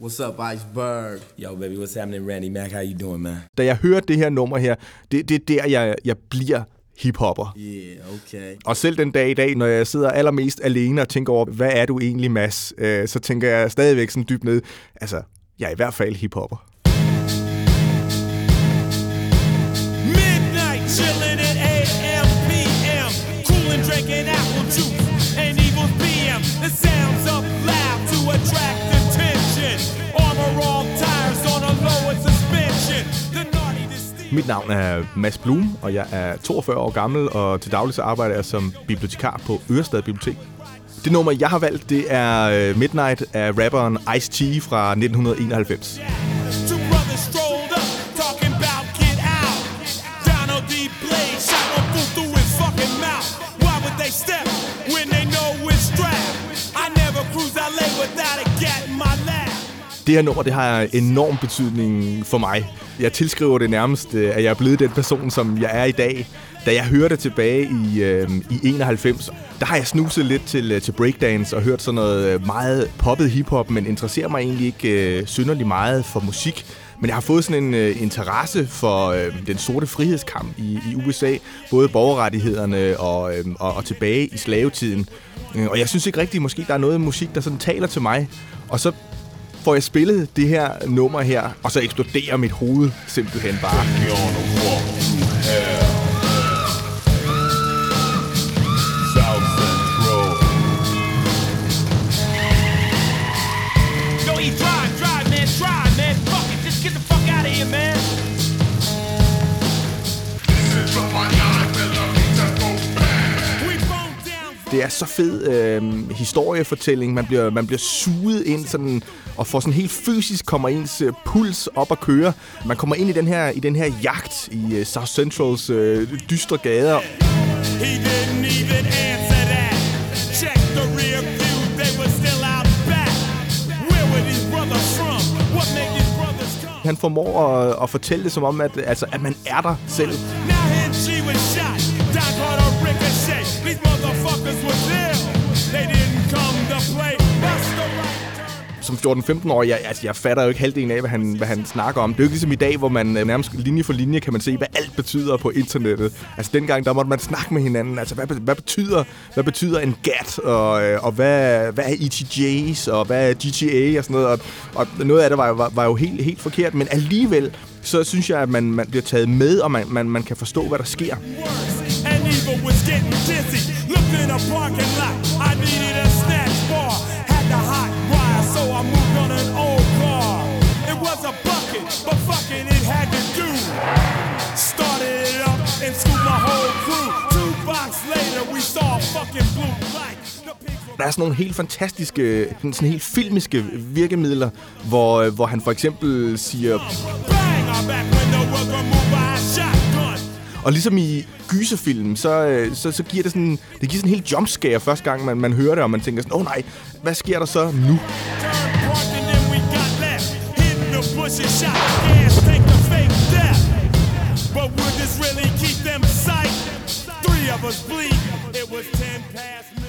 What's up, Iceberg? Yo, baby, what's happening, Randy Mac? How you doing, man? Da jeg hører det her nummer her, det, det er der, jeg, jeg bliver hiphopper. Yeah, okay. Og selv den dag i dag, når jeg sidder allermest alene og tænker over, hvad er du egentlig, Mads? Øh, så tænker jeg stadigvæk sådan dybt ned, altså, jeg er i hvert fald hiphopper. Mit navn er Mads Blum, og jeg er 42 år gammel, og til daglig så arbejder jeg som bibliotekar på Ørestad Bibliotek. Det nummer, jeg har valgt, det er øh, Midnight af rapperen Ice-T fra 1991. Step when they know it's strapped? I never cruise LA without a gat in my. Det her nummer, det har enorm betydning for mig. Jeg tilskriver det nærmest, øh, at jeg er blevet den person, som jeg er i dag. Da jeg hørte det tilbage i, øh, i 91, der har jeg snuset lidt til, øh, til breakdance og hørt sådan noget øh, meget poppet hiphop, men interesserer mig egentlig ikke øh, synderlig meget for musik. Men jeg har fået sådan en øh, interesse for øh, den sorte frihedskamp i, i USA, både borgerrettighederne og, øh, og, og tilbage i slavetiden. Og jeg synes ikke rigtigt, måske der er noget musik, der sådan taler til mig. Og så får jeg spillet det her nummer her, og så eksploderer mit hoved simpelthen bare. Så fed øh, historiefortælling. Man bliver, man bliver suget ind sådan, og får sådan helt fysisk kommer ens øh, puls op at køre. Man kommer ind i den her, i den her jagt i øh, South Centrals øh, dystre gader. He didn't even answer that. Check the rear view, they were still out back. Where were these brothers from? What made these brothers come? Han formår at, at fortælle det som om, at, altså, at man er der selv. Som 14-15 år, jeg, altså, jeg fatter jo ikke halvdelen af, hvad han, hvad han snakker om. Det er jo ikke ligesom i dag, hvor man øh, nærmest linje for linje kan man se, hvad alt betyder på internettet. Altså dengang, der måtte man snakke med hinanden. Altså, hvad, hvad, betyder, hvad betyder en GAT, og, øh, og hvad, hvad er ETJs, og hvad er GTA og sådan noget. Og, og noget af det var, var, var jo helt, helt forkert, men alligevel, så synes jeg, at man, man bliver taget med, og man, man, man kan forstå, hvad der sker. And evil was getting dizzy. Looked in a parking lot. I needed a Der er sådan nogle helt fantastiske, sådan helt filmiske virkemidler, hvor, øh, hvor han for eksempel siger. Og ligesom i gyserfilm, så, øh, så, så giver det sådan, det giver sådan en helt jumpscare første gang, man, man hører det, og man tænker sådan, åh oh, nej, hvad sker der så nu?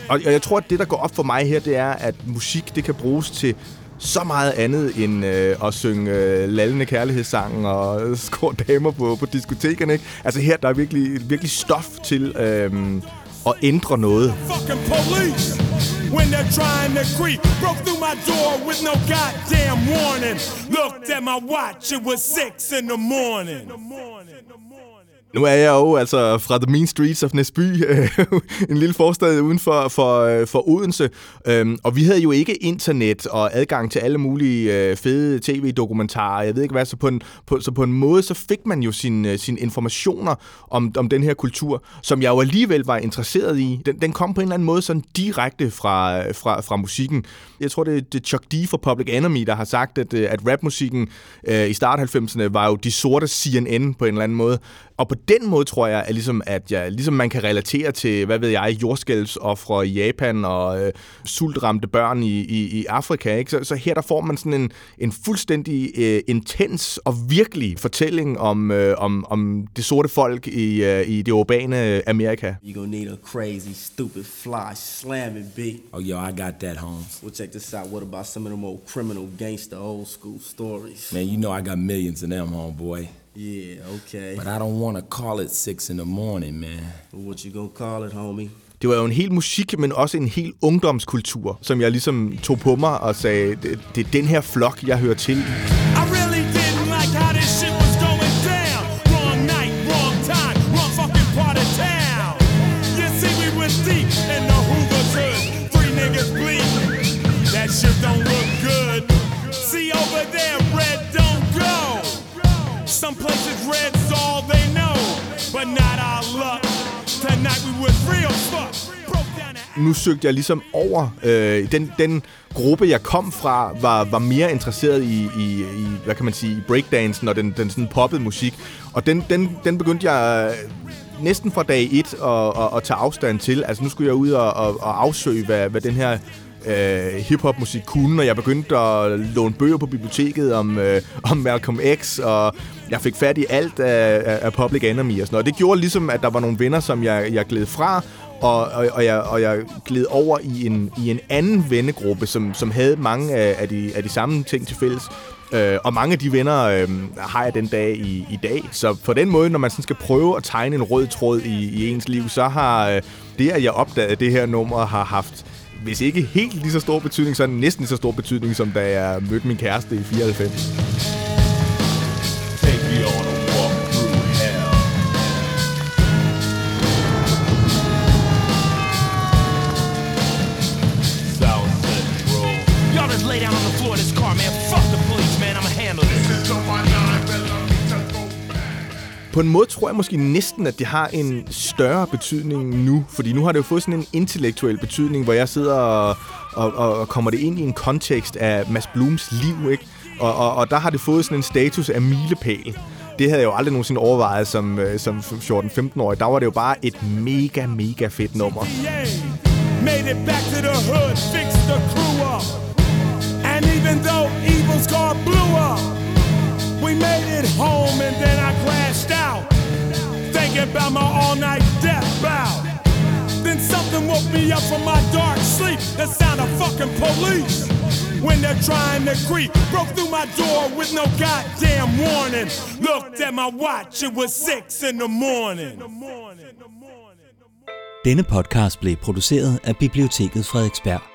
Og, og jeg tror, at det, der går op for mig her, det er, at musik, det kan bruges til så meget andet end øh, at synge øh, lallende kærlighedssange og skåre damer på, på diskotekerne. Ikke? Altså her, der er virkelig, virkelig stof til øh, at ændre noget. When they're trying to creep, broke through my door with no goddamn warning. Looked at my watch, it was six in the morning. Nu er jeg jo altså fra The Mean Streets of Næsby, øh, en lille forstad uden for, for, øh, for Odense. Øhm, og vi havde jo ikke internet og adgang til alle mulige øh, fede tv-dokumentarer. Jeg ved ikke hvad, så på en, på, så på en måde så fik man jo sine øh, sin informationer om, om den her kultur, som jeg jo alligevel var interesseret i. Den, den kom på en eller anden måde sådan direkte fra, fra, fra musikken. Jeg tror, det er, det er Chuck D fra Public Enemy, der har sagt, at, at rapmusikken øh, i start 90'erne var jo de sorte CNN på en eller anden måde. Og på den måde tror jeg, at, ligesom, at jeg, ligesom man kan relatere til, hvad ved jeg, jordskælvsoffre i Japan og øh, sultramte børn i, i, i Afrika. Ikke? Så, så her der får man sådan en, en fuldstændig øh, intens og virkelig fortælling om, øh, om, om det sorte folk i, øh, i det urbane Amerika. You gonna need a crazy, stupid, fly, slamming beat. Oh, yo, I got that, Holmes. Well, check this out. What about some of them old criminal gangster old school stories? Man, you know I got millions of them, homeboy. Yeah, okay. But I don't want to call it six in the morning, man. What you gonna call it, homie? Det var jo en hel musik, men også en hel ungdomskultur, som jeg ligesom tog på mig og sagde, det, det er den her flok, jeg hører til i. Really didn't Some places red's all they know, but not our luck. Tonight we was real fuck. Nu søgte jeg ligesom over. Øh, den, den gruppe, jeg kom fra, var, var mere interesseret i, i, i, hvad kan man sige, i breakdancen og den, den sådan poppede musik. Og den, den, den begyndte jeg øh, næsten fra dag et at, at, at tage afstand til. Altså nu skulle jeg ud og, og, og afsøge, hvad, hvad den her øh, hiphop-musik kunne, og jeg begyndte at låne bøger på biblioteket om, øh, om Malcolm X, og jeg fik fat i alt af, af, Public Enemy og sådan noget. Det gjorde ligesom, at der var nogle venner, som jeg, jeg gled fra, og, og, og, jeg, og jeg gled over i en, i en anden vennegruppe, som, som havde mange af, af, de, af de samme ting til fælles. Øh, og mange af de venner øh, har jeg den dag i, i dag. Så på den måde, når man sådan skal prøve at tegne en rød tråd i, i ens liv, så har øh, det, at jeg opdagede det her nummer, har haft hvis ikke helt lige så stor betydning, så næsten lige så stor betydning, som da jeg mødte min kæreste i 94. Take me on På en måde tror jeg måske næsten, at det har en større betydning nu, fordi nu har det jo fået sådan en intellektuel betydning, hvor jeg sidder og, og, og kommer det ind i en kontekst af Mads Blooms liv, ikke? Og, og, og der har det fået sådan en status af milepæl. Det havde jeg jo aldrig nogensinde overvejet som, øh, som 14-15-årig. Der var det jo bare et mega, mega fedt nummer. Yeah. Made it back to the hood, fixed the crew up. And even though Evil's about my all night death bout. Then something woke me up from my dark sleep. The sound of fucking police. When they're trying to creep, broke through my door with no goddamn warning. Looked at my watch, it was six in the morning. Denne podcast blev produceret af Biblioteket Frederiksberg.